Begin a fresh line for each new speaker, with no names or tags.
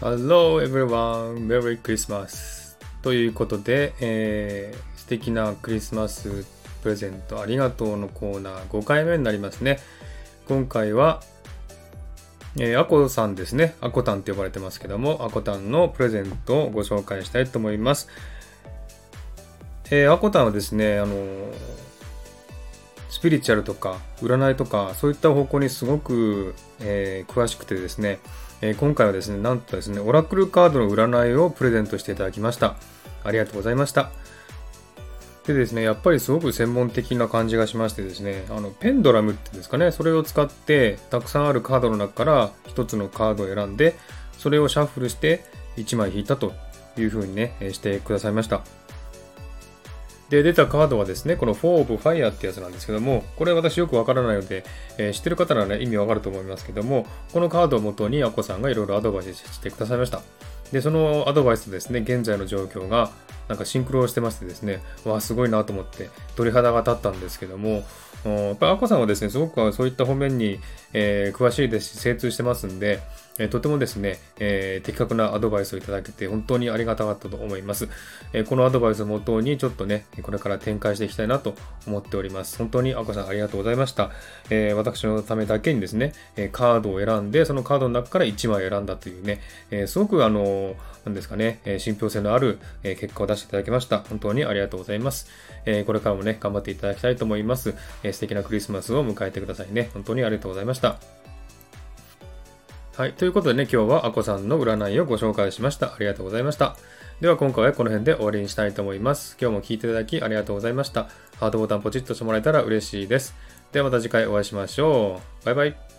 Hello everyone, Merry Christmas! ということで、えー、素敵なクリスマスプレゼントありがとうのコーナー5回目になりますね。今回は、えー、アコさんですね。アコタンって呼ばれてますけども、アコタンのプレゼントをご紹介したいと思います。えー、アコタンはですね、あの、スピリチュアルとか占いとかそういった方向にすごく、えー、詳しくてですね、えー、今回はですね、なんとですね、オラクルカードの占いをプレゼントしていただきました。ありがとうございました。でですね、やっぱりすごく専門的な感じがしましてですね、あの、ペンドラムってですかね、それを使って、たくさんあるカードの中から1つのカードを選んで、それをシャッフルして1枚引いたという風にね、してくださいました。で、出たカードはですね、この4 of Fire ってやつなんですけども、これ私よくわからないので、えー、知ってる方ならね、意味わかると思いますけども、このカードをもとにアコさんがいろいろアドバイスしてくださいました。で、そのアドバイスとですね、現在の状況がなんかシンクロしてましてですね、わあ、すごいなと思って鳥肌が立ったんですけども、やっぱりアコさんはですね、すごくそういった方面に、えー、詳しいですし、精通してますんで、え、とてもですね、えー、的確なアドバイスをいただけて本当にありがたかったと思います。えこのアドバイスをもとにちょっとね、これから展開していきたいなと思っております。本当にアコさんありがとうございました。え私のためだけにですね、えカードを選んで、そのカードの中から1枚選んだというね、えすごくあの、なんですかね、え信憑性のある、結果を出していただきました。本当にありがとうございます。えこれからもね、頑張っていただきたいと思います。え素敵なクリスマスを迎えてくださいね。本当にありがとうございました。はい。ということでね、今日はアコさんの占いをご紹介しました。ありがとうございました。では今回はこの辺で終わりにしたいと思います。今日も聴いていただきありがとうございました。ハートボタンポチッとしてもらえたら嬉しいです。ではまた次回お会いしましょう。バイバイ。